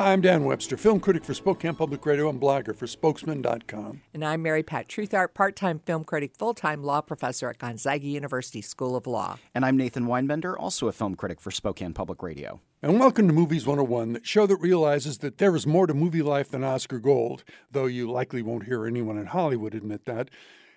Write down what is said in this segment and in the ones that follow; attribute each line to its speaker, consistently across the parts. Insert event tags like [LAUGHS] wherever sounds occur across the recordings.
Speaker 1: Hi, I'm Dan Webster, film critic for Spokane Public Radio and blogger for spokesman.com.
Speaker 2: And I'm Mary Pat Treuthart, part time film critic, full time law professor at Gonzaga University School of Law.
Speaker 3: And I'm Nathan Weinbender, also a film critic for Spokane Public Radio.
Speaker 1: And welcome to Movies 101, the show that realizes that there is more to movie life than Oscar Gold, though you likely won't hear anyone in Hollywood admit that.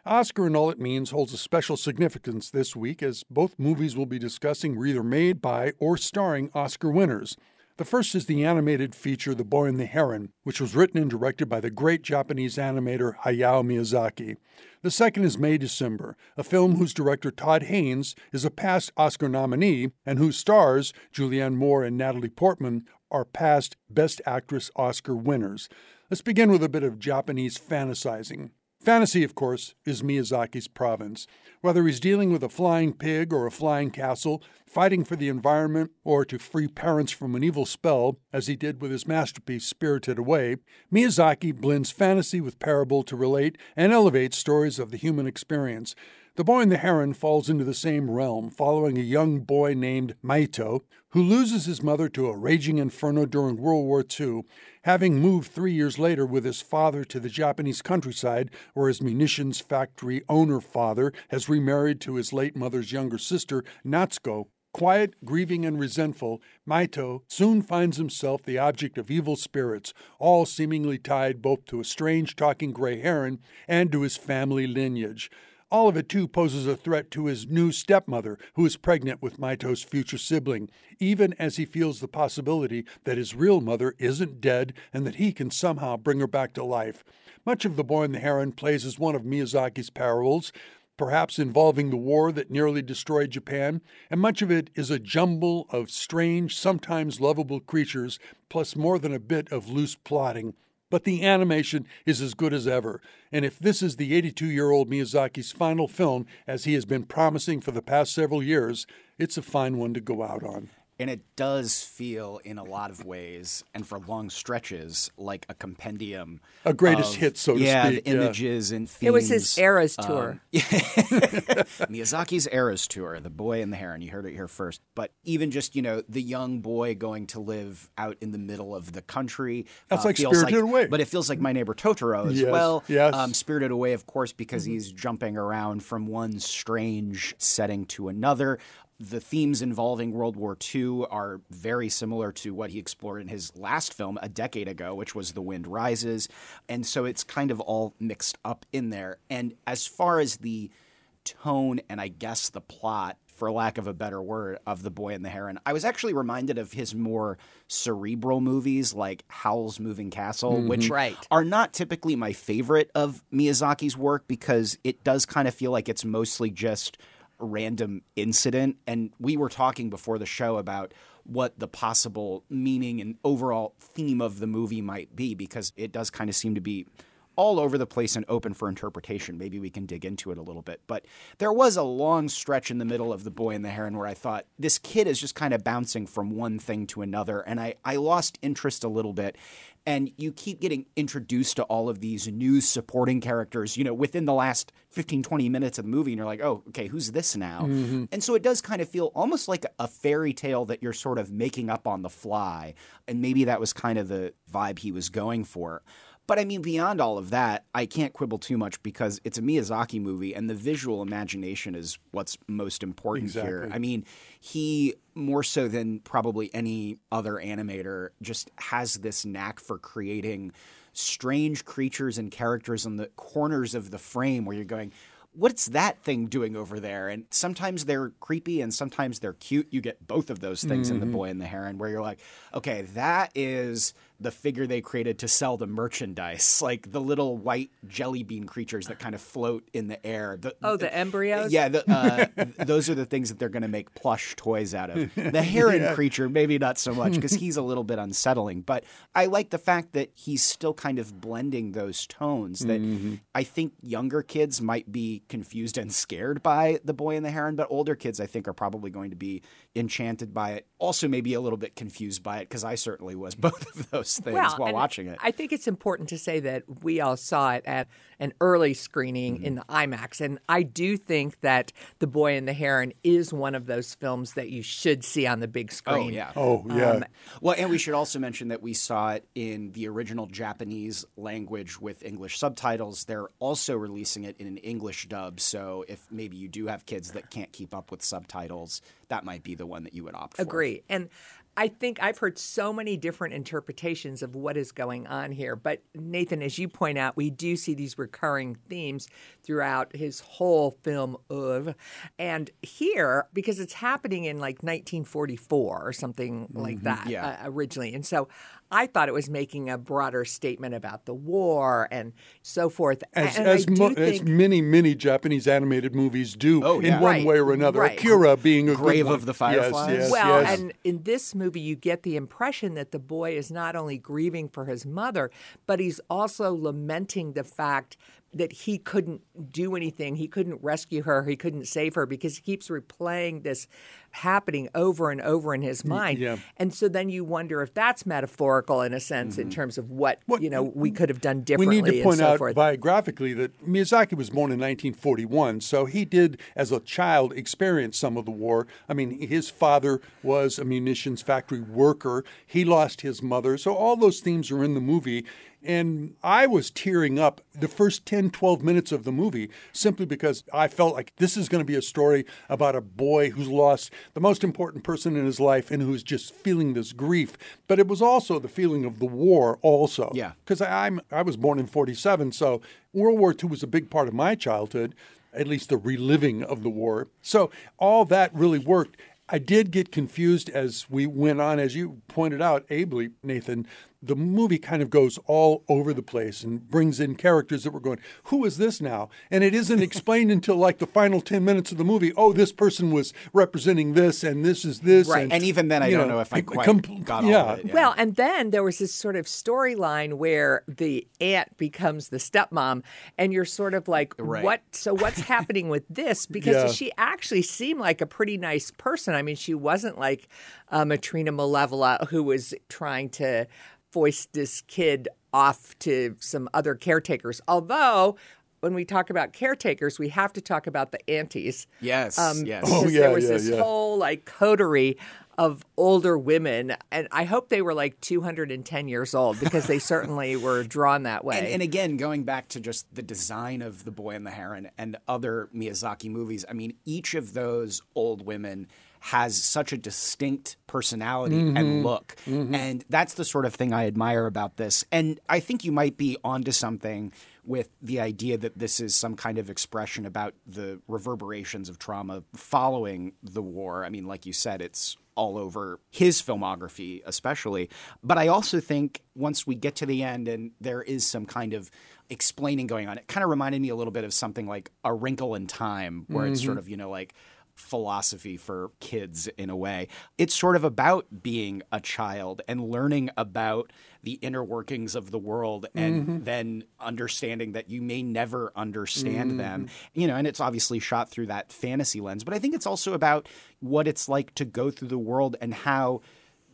Speaker 1: Oscar and All It Means holds a special significance this week as both movies we'll be discussing were either made by or starring Oscar winners. The first is the animated feature The Boy and the Heron, which was written and directed by the great Japanese animator Hayao Miyazaki. The second is May December, a film whose director Todd Haynes is a past Oscar nominee and whose stars, Julianne Moore and Natalie Portman, are past Best Actress Oscar winners. Let's begin with a bit of Japanese fantasizing. Fantasy, of course, is Miyazaki's province. Whether he's dealing with a flying pig or a flying castle, fighting for the environment, or to free parents from an evil spell, as he did with his masterpiece Spirited Away, Miyazaki blends fantasy with parable to relate and elevate stories of the human experience. The Boy and the Heron falls into the same realm, following a young boy named Mahito, who loses his mother to a raging inferno during World War II, having moved three years later with his father to the Japanese countryside, where his munitions factory owner father has remarried to his late mother's younger sister, Natsuko. Quiet, grieving, and resentful, Mahito soon finds himself the object of evil spirits, all seemingly tied both to a strange talking gray heron and to his family lineage. All of it, too, poses a threat to his new stepmother, who is pregnant with Mahito's future sibling, even as he feels the possibility that his real mother isn't dead and that he can somehow bring her back to life. Much of The Boy and the Heron plays as one of Miyazaki's parables, perhaps involving the war that nearly destroyed Japan, and much of it is a jumble of strange, sometimes lovable creatures, plus more than a bit of loose plotting. But the animation is as good as ever. And if this is the 82 year old Miyazaki's final film, as he has been promising for the past several years, it's a fine one to go out on.
Speaker 3: And it does feel, in a lot of ways, and for long stretches, like a compendium.
Speaker 1: A greatest
Speaker 3: of,
Speaker 1: hit, so to
Speaker 3: yeah,
Speaker 1: speak.
Speaker 3: the images and themes.
Speaker 2: It was his Eras
Speaker 3: Um,
Speaker 2: tour. [LAUGHS]
Speaker 3: Miyazaki's Eras tour, The Boy and the Heron. You heard it here first. But even just, you know, the young boy going to live out in the middle of the country.
Speaker 1: That's
Speaker 3: uh,
Speaker 1: like
Speaker 3: feels
Speaker 1: Spirited Away.
Speaker 3: But it feels like My Neighbor Totoro as
Speaker 1: Yes,
Speaker 3: well.
Speaker 1: yes.
Speaker 3: Um, Spirited Away, of course, because he's jumping around from one strange setting to another. The themes involving World War II are very similar to what he explored in his last film a decade ago, which was The Wind Rises. And so it's kind of all mixed up in there. And as far as the tone and I guess the plot, for lack of a better word, of The Boy and the Heron, I was actually reminded of his more cerebral movies like Howl's Moving Castle, mm-hmm. which
Speaker 2: Right.
Speaker 3: are not typically my favorite of Miyazaki's work because it does kind of feel like it's mostly just a random incident. And we were talking before the show about what the possible meaning and overall theme of the movie might be because it does kind of seem to be all over the place and open for interpretation. Maybe we can dig into it a little bit. But there was a long stretch in the middle of The Boy and the Heron where I thought this kid is just kind of bouncing from one thing to another. And I, I lost interest a little bit. And you keep getting introduced to all of these new supporting characters, you know, within the last 15, 20 minutes of the movie. And you're like, oh, okay, who's this now? Mm-hmm. And so it does kind of feel almost like a fairy tale that you're sort of making up on the fly. And maybe that was kind of the vibe he was going for. But I mean, beyond all of that, I can't quibble too much because it's a Miyazaki movie and the visual imagination is what's most important here. I mean, he, more so than probably any other animator, just has this knack for creating strange creatures and characters in the corners of the frame where you're going, What's that thing doing over there? And sometimes they're creepy and sometimes they're cute. You get both of those things in The mm-hmm. Boy and the Heron, where you're like, okay, that is the figure they created to sell the merchandise, [LAUGHS] like the little white jelly bean creatures that kind of float in the air. The,
Speaker 2: Oh, the embryos?
Speaker 3: yeah, the, uh, [LAUGHS] those are the things that they're going to make plush toys out of. [LAUGHS] The heron creature, maybe not so much because he's a little bit unsettling. But I like the fact that he's still kind of blending those tones that I think younger kids might be confused and scared by The Boy and the Heron, but older kids, I think, are probably going to be enchanted by it. Also, maybe a little bit confused by it because I certainly was both of those those things
Speaker 2: well,
Speaker 3: while watching it.
Speaker 2: I think it's important to say that we all saw it at an early screening
Speaker 3: Mm-hmm.
Speaker 2: in the IMAX, and I do think that The Boy and the Heron is one of those films that you should see on the big screen.
Speaker 3: oh yeah.
Speaker 1: Oh, yeah.
Speaker 2: Um,
Speaker 3: Well, and we should also mention that we saw it in the original Japanese language with English subtitles. They're also releasing it in an English dub. So if maybe you do have kids that can't keep up with subtitles, that might be the one that you would opt for.
Speaker 2: Agree. And I think I've heard so many different interpretations of what is going on here. But Nathan, as you point out, we do see these recurring themes throughout his whole film oeuvre. And here, because it's happening in like 1944 or something like that
Speaker 3: yeah.
Speaker 2: uh, originally. And so I thought it was making a broader statement about the war and so forth.
Speaker 1: As,
Speaker 2: and
Speaker 1: as,
Speaker 2: I do
Speaker 1: mo- as many, many Japanese animated movies do
Speaker 3: Oh,
Speaker 1: in
Speaker 3: yeah.
Speaker 1: one
Speaker 2: Right,
Speaker 1: way or another.
Speaker 2: right.
Speaker 1: Akira being a good
Speaker 3: Grave
Speaker 1: one.
Speaker 3: of the
Speaker 1: Yes,
Speaker 3: Fireflies?
Speaker 1: yes,
Speaker 2: Well,
Speaker 1: yes.
Speaker 2: and in this movie, you get the impression that the boy is not only grieving for his mother, but he's also lamenting the fact that he couldn't do anything. He couldn't rescue her. He couldn't save her because he keeps replaying this happening over and over in his mind.
Speaker 1: yeah.
Speaker 2: And so then you wonder if that's metaphorical in a sense in mm-hmm. terms of what, you know we could have done differently.
Speaker 1: we need to point
Speaker 2: so
Speaker 1: out
Speaker 2: forth.
Speaker 1: biographically that Miyazaki was born in 1941, so he did, as a child, experience some of the war. I mean, his father was a munitions factory worker. He lost his mother, so all those themes are in the movie. And I was tearing up the first 10, 12 minutes of the movie simply because I felt like this is going to be a story about a boy who's lost the most important person in his life and who's just feeling this grief. But it was also the feeling of the war, also
Speaker 3: Yeah.
Speaker 1: because I'm I was born in '47, so World War II was a big part of my childhood, at least the reliving of the war. So all that really worked. I did get confused as we went on, as you pointed out ably, Nathan. The movie kind of goes all over the place and brings in characters that we're going, who is this now? And it isn't [LAUGHS] explained until like the final 10 minutes of the movie. Oh, this person was representing this and this is this.
Speaker 2: Right.
Speaker 3: And even then, I
Speaker 1: you
Speaker 3: don't know if I quite
Speaker 1: compl-
Speaker 3: got all of it. yeah.
Speaker 2: Well, and then there was this sort of storyline where the aunt becomes the stepmom, and you're sort of like,
Speaker 3: Right.
Speaker 2: what? So what's happening with this? [LAUGHS] Because
Speaker 1: Yeah.
Speaker 2: she actually seemed like a pretty nice person. I mean, she wasn't like um, a Trina Malevola who was trying to foist this kid off to some other caretakers. Although. When we talk about caretakers, we have to talk about the aunties.
Speaker 3: Yes,
Speaker 2: Um,
Speaker 3: yes.
Speaker 1: Oh,
Speaker 2: because
Speaker 1: yeah,
Speaker 2: there was
Speaker 1: yeah,
Speaker 2: this
Speaker 1: yeah.
Speaker 2: whole like coterie of older women, and I hope they were like 210 years old because they [LAUGHS] certainly were drawn that way.
Speaker 3: And, and again, going back to just the design of The Boy and the Heron and other Miyazaki movies, I mean, each of those old women has such a distinct personality and mm-hmm. look. Mm-hmm. And that's the sort of thing I admire about this. And I think you might be onto something with the idea that this is some kind of expression about the reverberations of trauma following the war. I mean, like you said, it's all over his filmography, especially. But I also think once we get to the end and there is some kind of explaining going on, it kind of reminded me a little bit of something like A Wrinkle in Time, where it's sort mm-hmm. of, you know, like philosophy for kids in a way. It's sort of about being a child and learning about the inner workings of the world and mm-hmm. then understanding that you may never understand mm-hmm. them. You know, and it's obviously shot through that fantasy lens, but I think it's also about what it's like to go through the world and how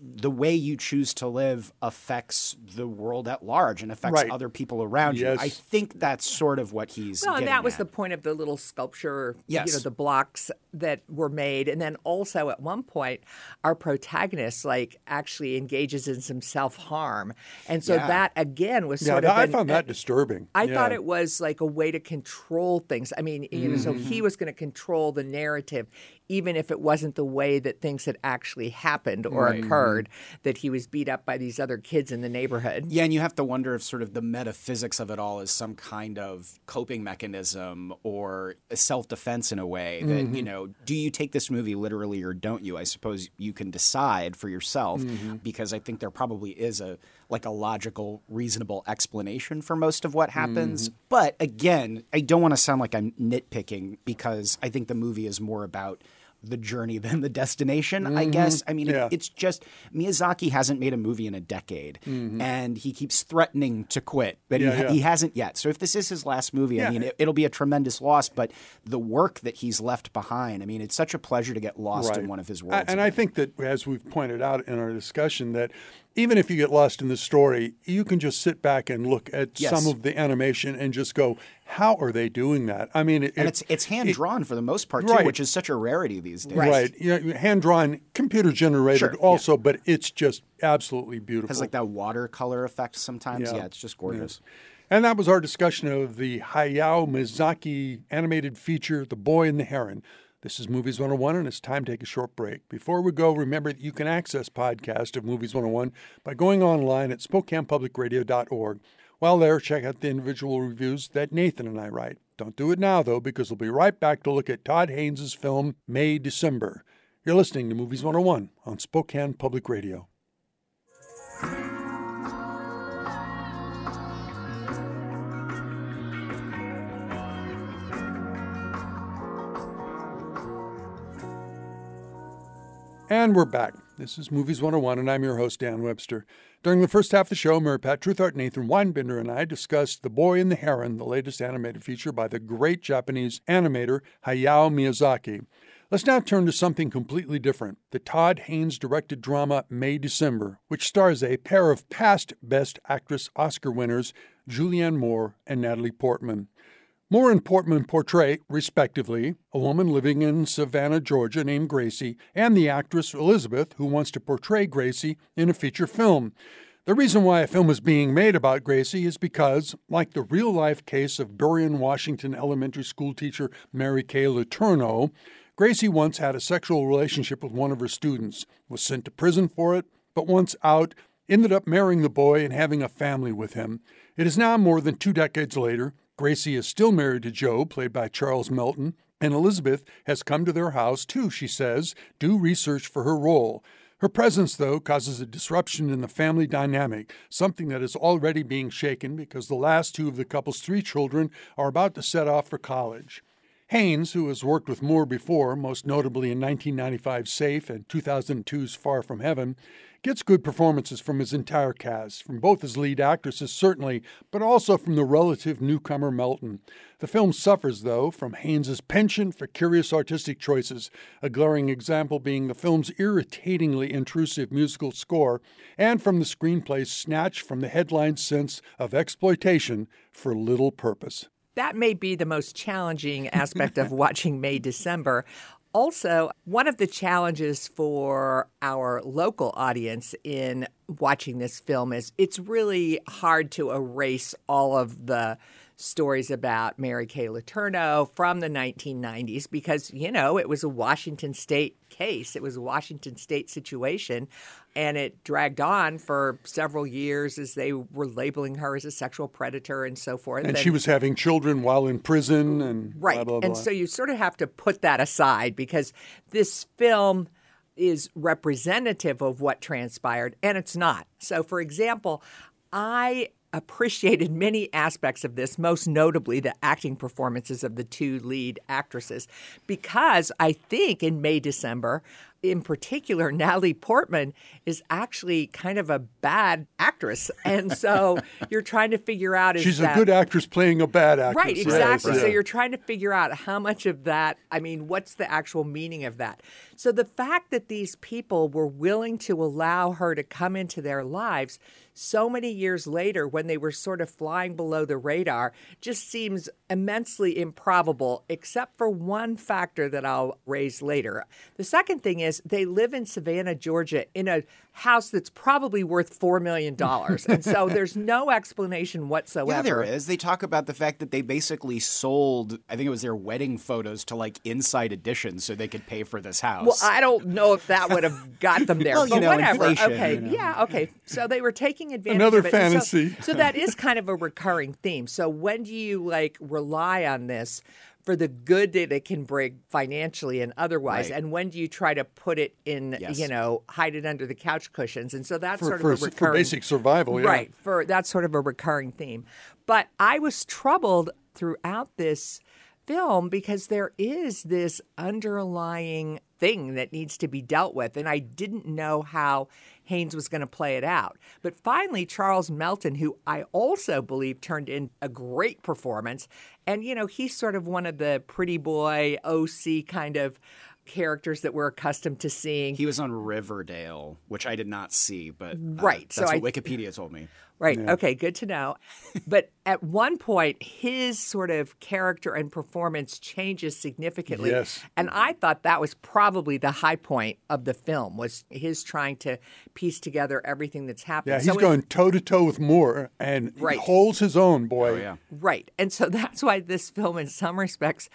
Speaker 3: the way you choose to live affects the world at large and affects
Speaker 1: Right.
Speaker 3: other people around you. I think that's sort of what he's
Speaker 2: well, and that was
Speaker 3: at.
Speaker 2: the point of the little sculpture, you know, the blocks that were made. And then also at one point, our protagonist like actually engages in some self harm. And so
Speaker 3: Yeah.
Speaker 2: that again was
Speaker 1: Yeah,
Speaker 2: sort of
Speaker 1: I
Speaker 2: an-
Speaker 1: found that disturbing.
Speaker 2: I
Speaker 1: Yeah.
Speaker 2: thought it was like a way to control things. I mean, you know, so
Speaker 1: Mm-hmm.
Speaker 2: he was going to control the narrative, even if it wasn't the way that things had actually happened or occurred. That he was beat up by these other kids in the neighborhood.
Speaker 3: Yeah, and you have to wonder if sort of the metaphysics of it all is some kind of coping mechanism or self defense in a way that,
Speaker 1: Mm-hmm.
Speaker 3: you know, do you take this movie literally or don't you? I suppose you can decide for yourself
Speaker 1: Mm-hmm.
Speaker 3: because I think there probably is a like a logical, reasonable explanation for most of what happens.
Speaker 1: Mm-hmm.
Speaker 3: But again, I don't want to sound like I'm nitpicking because I think the movie is more about the journey than the destination, I guess. I mean, it-
Speaker 1: Mm-hmm.
Speaker 3: It's just Miyazaki hasn't made a movie in a decade, and he keeps threatening to quit, but
Speaker 1: Mm-hmm. Yeah,
Speaker 3: he,
Speaker 1: yeah.
Speaker 3: he hasn't yet. So if this is his last movie,
Speaker 1: Yeah.
Speaker 3: I mean, it, it'll be a tremendous loss. But the work that he's left behind, I mean, it's such a pleasure to get lost in one of his worlds.
Speaker 1: And I think that, as we've pointed out in our discussion, that even if you get lost in the story, you can just sit back and look at
Speaker 3: Yes.
Speaker 1: some of the animation and just go, how are they doing that? I mean, it,
Speaker 3: and it's it's hand drawn for the most part too,
Speaker 1: Right.
Speaker 3: which is such a rarity these days.
Speaker 1: right, yeah, hand drawn, computer generated
Speaker 3: Sure, yeah.
Speaker 1: also, but it's just absolutely beautiful.
Speaker 3: Has like that watercolor effect sometimes.
Speaker 1: Yeah.
Speaker 3: Yeah, it's just gorgeous.
Speaker 1: And that was our discussion of the Hayao Miyazaki animated feature, The Boy and the Heron. This is Movies 101, and it's time to take a short break. Before we go, remember that you can access podcast of Movies 101 by going online at SpokanePublicRadio.org. While there, check out the individual reviews that Nathan and I write. Don't do it now, though, because we'll be right back to look at Todd Haynes' film, May December. You're listening to Movies 101 on Spokane Public Radio. And we're back. This is Movies 101, and I'm your host, Dan Webster. During the first half of the show, Mary Pat Treuthart, Nathan Weinbender, and I discussed The Boy and the Heron, the latest animated feature by the great Japanese animator Hayao Miyazaki. Let's now turn to something completely different the Todd Haynes directed drama May December, which stars a pair of past Best Actress Oscar winners, Julianne Moore and Natalie Portman. Moore and Portman portray, respectively, a woman living in Savannah, Georgia named Gracie, and the actress Elizabeth, who wants to portray Gracie in a feature film. The reason why a film is being made about Gracie is because, like the real life case of Burien, Washington elementary school teacher Mary Kay Letourneau, Gracie once had a sexual relationship with one of her students, was sent to prison for it, but once out, ended up marrying the boy and having a family with him. It is now more than two decades later. Gracie is still married to Joe, played by Charles Melton, and Elizabeth has come to their house to, she says, do research for her role. Her presence, though, causes a disruption in the family dynamic, something that is already being shaken because the last two of the couple's three children are about to set off for college. Haynes, who has worked with Moore before, most notably in 1995's Safe and 2002's Far From Heaven, gets good performances from his entire cast, from both his lead actresses, certainly, but also from the relative newcomer Melton. The film suffers, though, from Haynes's penchant for curious artistic choices, a glaring example being the film's irritatingly intrusive musical score, and from the screenplay's snatch from the headline sense of exploitation for little purpose.
Speaker 2: that may be the most challenging aspect of [LAUGHS] watching May December. Also, one of the challenges for our local audience in watching this film is it's really hard to erase all of the stories about Mary Kay Letourneau from the 1990s because, you know, it was a Washington state case. It was a Washington state situation. And it dragged on for several years as they were labeling her as a sexual predator and so forth.
Speaker 1: And she was having children while in prison and
Speaker 2: Right.
Speaker 1: blah, blah, blah.
Speaker 2: And so you sort of have to put that aside because this film is representative of what transpired and it's not. So, for example, I appreciated many aspects of this, most notably the acting performances of the two lead actresses, because I think in May, December, in particular, [LAUGHS] Natalie Portman is actually kind of a bad actress. And so [LAUGHS] you're trying to figure out is
Speaker 1: She's a good actress playing a bad actress.
Speaker 2: Right, exactly. So you're trying to figure out how much of that, I mean, what's the actual meaning of that? So the fact that these people were willing to allow her to come into their lives so many years later when they were sort of flying below the radar just seems immensely improbable, except for one factor that I'll raise later. The second thing is they live in Savannah, Georgia, in a house that's probably worth $4 million. and so [LAUGHS] there's no explanation whatsoever.
Speaker 3: Yeah, there is. They talk about the fact that they basically sold, I think it was their wedding photos to like Inside Edition so they could pay for this house.
Speaker 2: Well, I don't know if that would have got them there, [LAUGHS]
Speaker 3: Well, you
Speaker 2: but
Speaker 3: know,
Speaker 2: whatever. okay,
Speaker 3: you know.
Speaker 2: yeah, okay. So they were taking advantage
Speaker 1: Another
Speaker 2: of it. And so-
Speaker 1: fantasy.
Speaker 2: So, that is kind of a recurring theme. So when do you like rely on this for the good that it can bring financially and otherwise,
Speaker 3: Right.
Speaker 2: and when do you try to put it in,
Speaker 3: Yes.
Speaker 2: you know, hide it under the couch cushions? And so that's
Speaker 1: For,
Speaker 2: sort
Speaker 1: for,
Speaker 2: of a
Speaker 1: for basic survival, yeah.
Speaker 2: Right. For that's sort of a recurring theme. But I was troubled throughout this film because there is this underlying thing that needs to be dealt with and I didn't know how Haynes was going to play it out. But finally Charles Melton who I also believe turned in a great performance and you know he's sort of one of the pretty boy OC kind of characters that we're accustomed to seeing.
Speaker 3: He was on Riverdale, which I did not see, but uh,
Speaker 2: Right, so
Speaker 3: That's
Speaker 2: I-
Speaker 3: what Wikipedia told me.
Speaker 2: Right. Okay. Good to know. but at one point, his sort of character and performance changes significantly.
Speaker 1: Yes.
Speaker 2: And I thought that was probably the high point of the film was his trying to piece together everything that's happening.
Speaker 1: Yeah, he's
Speaker 2: So
Speaker 1: going toe to toe with Moore and he
Speaker 2: Right.
Speaker 1: holds his own, boy.
Speaker 3: Oh yeah.
Speaker 2: Right. And so [LAUGHS] that's why this film, in some respects,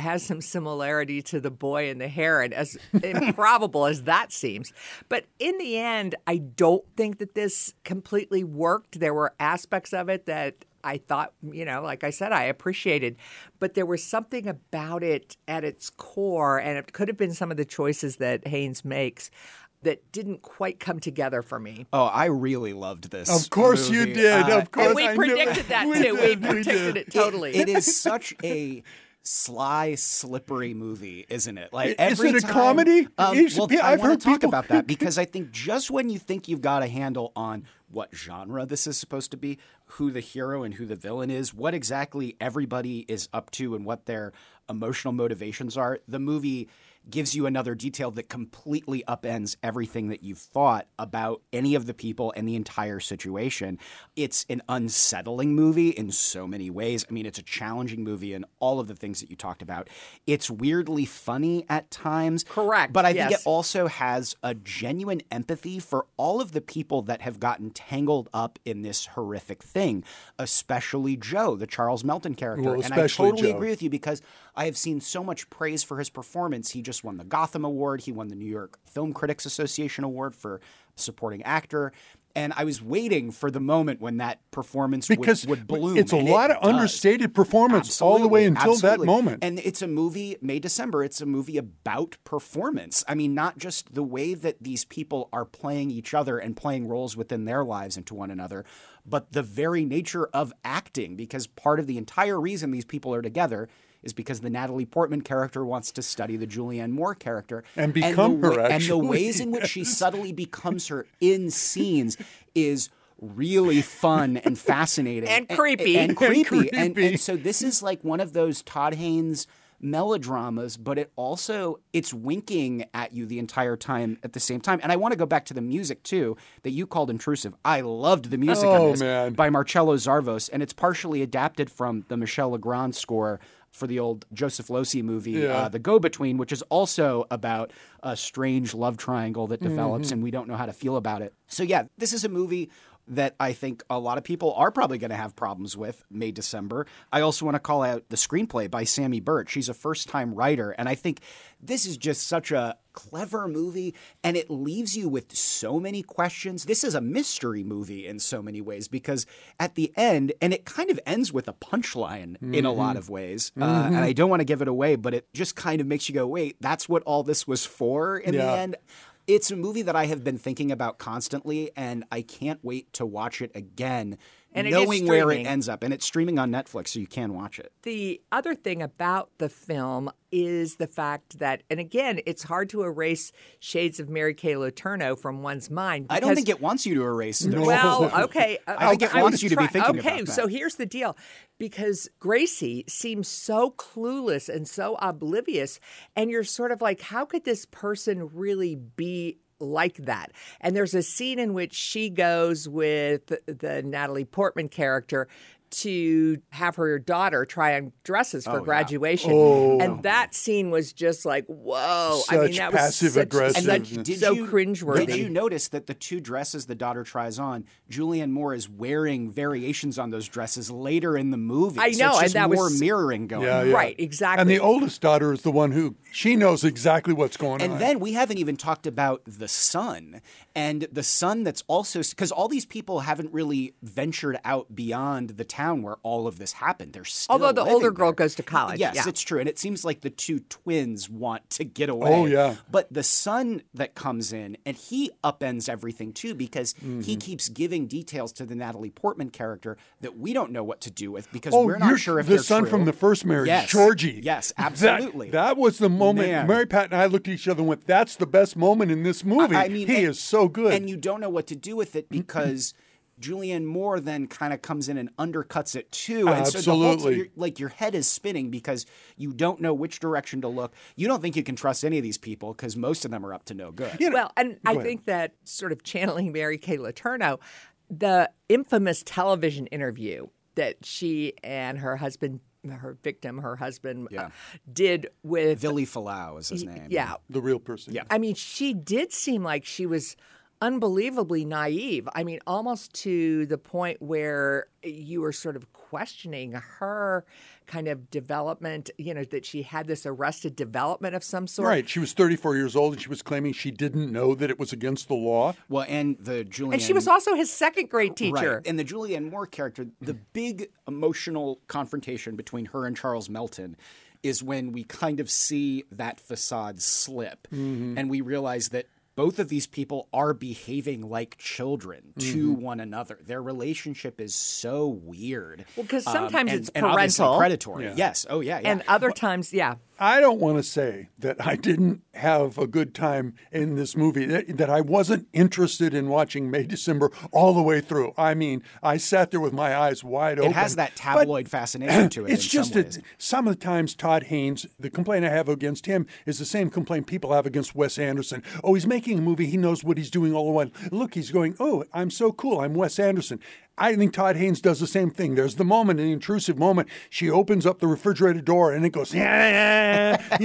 Speaker 2: has some similarity to The Boy and the Heron, as improbable as that seems. But in the end, I don't think that this completely worked. There were aspects of it that I thought, you know, like I said, I appreciated. But there was something about it at its core, and it could have been some of the choices that Haynes makes. That didn't quite come together for me.
Speaker 3: Oh, I really loved this.
Speaker 1: Of course you did.
Speaker 3: Uh,
Speaker 1: of course
Speaker 2: And we
Speaker 1: I knew
Speaker 2: predicted that
Speaker 1: We
Speaker 2: too. We
Speaker 1: did,
Speaker 2: predicted
Speaker 1: did.
Speaker 2: it totally.
Speaker 3: it is such a sly, slippery movie, isn't it? Like
Speaker 1: Is
Speaker 3: every
Speaker 1: it a
Speaker 3: time-
Speaker 1: comedy?
Speaker 3: Um,
Speaker 1: Is-
Speaker 3: well,
Speaker 1: yeah,
Speaker 3: I
Speaker 1: I've
Speaker 3: want
Speaker 1: heard
Speaker 3: to talk
Speaker 1: people-
Speaker 3: about that [LAUGHS] because I think just when you think you've got a handle on what genre this is supposed to be, who the hero and who the villain is, what exactly everybody is up to, and what their emotional motivations are, the movie gives you another detail that completely upends everything that you've thought about any of the people and the entire situation. It's an unsettling movie in so many ways. I mean, it's a challenging movie in all of the things that you talked about. It's weirdly funny at times.
Speaker 2: Correct,
Speaker 3: But I think
Speaker 2: yes.
Speaker 3: it also has a genuine empathy for all of the people that have gotten tangled up in this horrific thing, especially Joe, the Charles Melton character.
Speaker 1: Well,
Speaker 3: and I totally
Speaker 1: Joe.
Speaker 3: agree with you because I have seen so much praise for his performance. He just won the Gotham Award. He won the New York Film Critics Association Award for supporting actor. And I was waiting for the moment when that performance would-
Speaker 1: Because
Speaker 3: would, bloom.
Speaker 1: it's a
Speaker 3: and
Speaker 1: lot
Speaker 3: it
Speaker 1: of
Speaker 3: does.
Speaker 1: understated performance all the way until
Speaker 3: absolutely.
Speaker 1: that moment.
Speaker 3: And it's a movie, May December, it's a movie about performance. I mean, not just the way that these people are playing each other and playing roles within their lives and to one another, but the very nature of acting, because part of the entire reason these people are together is because the Natalie Portman character wants to study the Julianne Moore character
Speaker 1: And become
Speaker 3: the
Speaker 1: her,
Speaker 3: wa- And the ways in which she subtly becomes her in scenes is really fun and fascinating
Speaker 2: And creepy.
Speaker 3: and,
Speaker 2: And
Speaker 3: creepy. And,
Speaker 1: creepy.
Speaker 3: and so this is like one of those Todd Haynes melodramas, but it also it's winking at you the entire time at the same time. And I want to go back to the music too that you called intrusive. I loved the music
Speaker 1: Oh, man.
Speaker 3: by Marcelo Zarvos, and it's partially adapted from the Michel Legrand score for the old Joseph Losey movie,
Speaker 1: Yeah.
Speaker 3: uh, The Go Between, which is also about a strange love triangle that develops,
Speaker 1: Mm-hmm.
Speaker 3: and we don't know how to feel about it. So yeah, this is a movie that I think a lot of people are probably going to have problems with May December. I also want to call out the screenplay by Samy Burch. She's a first-time writer and I think this is just such a clever movie and it leaves you with so many questions. This is a mystery movie in so many ways because at the end and it kind of ends with a punchline in a lot of ways. Uh, and I don't want to give it away, but it just kind of makes you go, "Wait, that's what all this was for in the end." It's a movie that I have been thinking about constantly, and I can't wait to watch it again,
Speaker 2: And it
Speaker 3: knowing where it ends up. And it's streaming on Netflix, so you can watch it.
Speaker 2: The other thing about the film is the fact that, and again, it's hard to erase shades of Mary Kay Letourneau from one's mind.
Speaker 3: I don't think it wants you to erase it. [LAUGHS]
Speaker 1: No.
Speaker 2: Well, okay. [LAUGHS]
Speaker 3: I think it
Speaker 2: I
Speaker 3: wants you to be thinking
Speaker 2: Okay,
Speaker 3: about that.
Speaker 2: Okay, so here's the deal. Because Gracie seems so clueless and so oblivious, and you're sort of like, how could this person really be like that? And there's a scene in which she goes with the Natalie Portman character to have her daughter try on dresses for
Speaker 3: Oh, yeah.
Speaker 2: graduation.
Speaker 1: Oh.
Speaker 2: And that scene was just like, whoa. I mean,
Speaker 1: Such
Speaker 2: that was
Speaker 1: passive
Speaker 2: such,
Speaker 1: aggressive.
Speaker 2: such
Speaker 1: And
Speaker 3: Did
Speaker 2: so
Speaker 3: you,
Speaker 2: cringeworthy.
Speaker 3: Did you notice that the two dresses the daughter tries on, Julianne Moore is wearing variations on those dresses later in the movie.
Speaker 2: I
Speaker 3: So
Speaker 2: know,
Speaker 3: it's
Speaker 2: and
Speaker 3: just
Speaker 2: that was-
Speaker 3: more mirroring going
Speaker 1: Yeah,
Speaker 3: on.
Speaker 1: yeah.
Speaker 2: Right, exactly.
Speaker 1: And the oldest daughter is the one who she knows exactly what's going on.
Speaker 3: And then we haven't even talked about the son and the son that's also because all these people haven't really ventured out beyond the town where all of this happened. They're still
Speaker 2: Although the
Speaker 3: living
Speaker 2: older girl goes to college,
Speaker 3: Yes,
Speaker 2: yeah.
Speaker 3: it's true, and it seems like the two twins want to get away.
Speaker 1: Oh, yeah.
Speaker 3: But the son that comes in and he upends everything too because he
Speaker 1: Mm-hmm.
Speaker 3: keeps giving details to the Natalie Portman character that we don't know what to do with because
Speaker 1: Oh,
Speaker 3: we're not sure if
Speaker 1: the
Speaker 3: they're
Speaker 1: son
Speaker 3: true.
Speaker 1: from the first marriage,
Speaker 3: Yes.
Speaker 1: Georgie.
Speaker 3: Yes, absolutely.
Speaker 1: That, was the moment.
Speaker 3: Man.
Speaker 1: Mary Pat and I looked at each other and went, "That's the best moment in this movie."
Speaker 3: I mean,
Speaker 1: he
Speaker 3: and-
Speaker 1: is so good.
Speaker 3: and you don't know what to do with it because Julianne Moore then kind of comes in and undercuts it too. And so the whole
Speaker 1: Absolutely.
Speaker 3: you're- like your head is spinning because you don't know which direction to look. You don't think you can trust any of these people because most of them are up to no good.
Speaker 2: well, and I
Speaker 1: ahead.
Speaker 2: think that sort of channeling Mary Kay Letourneau, the infamous television interview that she and her husband, her victim, her husband, uh, did with
Speaker 3: Vili Fualaau is his name.
Speaker 2: yeah,
Speaker 1: The real person.
Speaker 3: Yeah.
Speaker 2: I mean, she did seem like she was unbelievably naive. I mean, almost to the point where you were sort of questioning her kind of development, you know, that she had this arrested development of some sort.
Speaker 1: Right. She was 34 years old and she was claiming she didn't know that it was against the law.
Speaker 3: Well, and the Julianne
Speaker 2: And she was also his second grade teacher.
Speaker 3: Right. And the Julianne Moore character, the big emotional confrontation between her and Charles Melton is when we kind of see that facade slip
Speaker 2: Mm-hmm.
Speaker 3: and we realize that both of these people are behaving like children to
Speaker 2: Mm-hmm.
Speaker 3: one another. Their relationship is so weird.
Speaker 2: Well, 'cause
Speaker 3: Um,
Speaker 2: sometimes
Speaker 3: and-
Speaker 2: it's
Speaker 3: and obviously
Speaker 2: parental.
Speaker 3: predatory. Yes. Oh, yeah. yeah.
Speaker 2: And other times, yeah.
Speaker 1: I don't want to say that I didn't have a good time in this movie, that, that I wasn't interested in watching May December all the way through. I mean, I sat there with my eyes wide open.
Speaker 3: it has that
Speaker 1: But
Speaker 3: tabloid fascination to it.
Speaker 1: It's
Speaker 3: in
Speaker 1: just
Speaker 3: some
Speaker 1: that
Speaker 3: ways.
Speaker 1: some of the times Todd Haynes, the complaint I have against him is the same complaint people have against Wes Anderson. Oh, he's making a movie, he knows what he's doing all the while. Look, he's going, oh, I'm so cool, I'm Wes Anderson. I think Todd Haynes does the same thing. There's the moment, an intrusive moment. She opens up the refrigerator door and it goes, [LAUGHS] you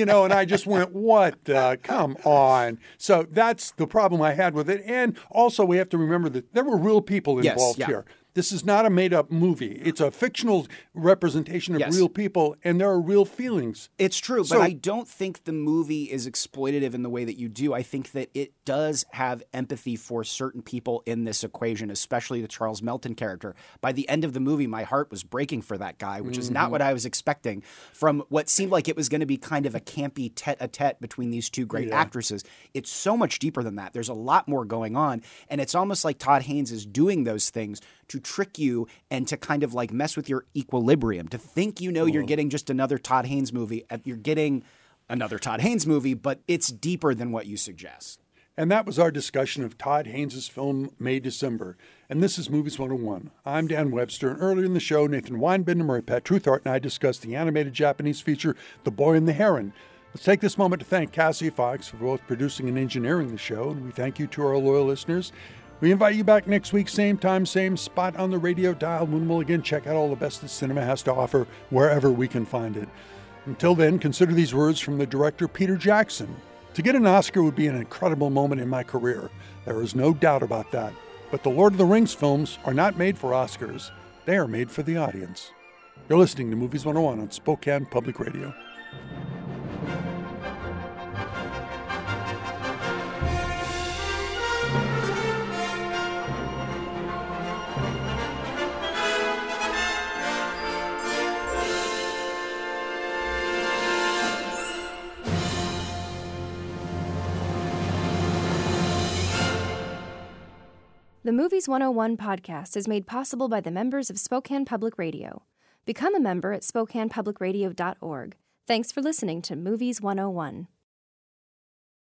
Speaker 1: know, and I just went, what? Uh, come on. So that's the problem I had with it. And also, we have to remember that there were real people
Speaker 3: Yes,
Speaker 1: involved
Speaker 3: yeah.
Speaker 1: here. This is not a made up movie. It's a fictional representation of
Speaker 3: Yes.
Speaker 1: real people, and there are real feelings.
Speaker 3: It's true,
Speaker 1: So-
Speaker 3: but I don't think the movie is exploitative in the way that you do. I think that it does have empathy for certain people in this equation, especially the Charles Melton character. By the end of the movie, my heart was breaking for that guy, which is
Speaker 1: Mm-hmm.
Speaker 3: not what I was expecting from what seemed like it was going to be kind of a campy tete a tete between these two great actresses. It's so much deeper than that. There's a lot more going on, and it's almost like Todd Haynes is doing those things to trick you and to kind of like mess with your equilibrium, to think you know you're getting just another Todd Haynes movie. uh, You're getting another Todd Haynes movie, but it's deeper than what you suggest.
Speaker 1: And that was our discussion of Todd Haynes' film May December. And this is Movies 101. I'm Dan Webster, and earlier in the show, Nathan Weinbender, Mary Pat Treuthart, and I discussed the animated Japanese feature The Boy and the Heron. Let's take this moment to thank Cassie Fox for both producing and engineering the show, and we thank you to our loyal listeners. We invite you back next week, same time, same spot on the radio dial, when we'll again check out all the best that cinema has to offer wherever we can find it. Until then, consider these words from the director Peter Jackson. To get an Oscar would be an incredible moment in my career. There is no doubt about that. But the Lord of the Rings films are not made for Oscars, they are made for the audience. You're listening to Movies 101 on Spokane Public Radio.
Speaker 4: Movies 101 podcast is made possible by the members of Spokane Public Radio. Become a member at SpokanePublicRadio.org. Thanks for listening to Movies 101.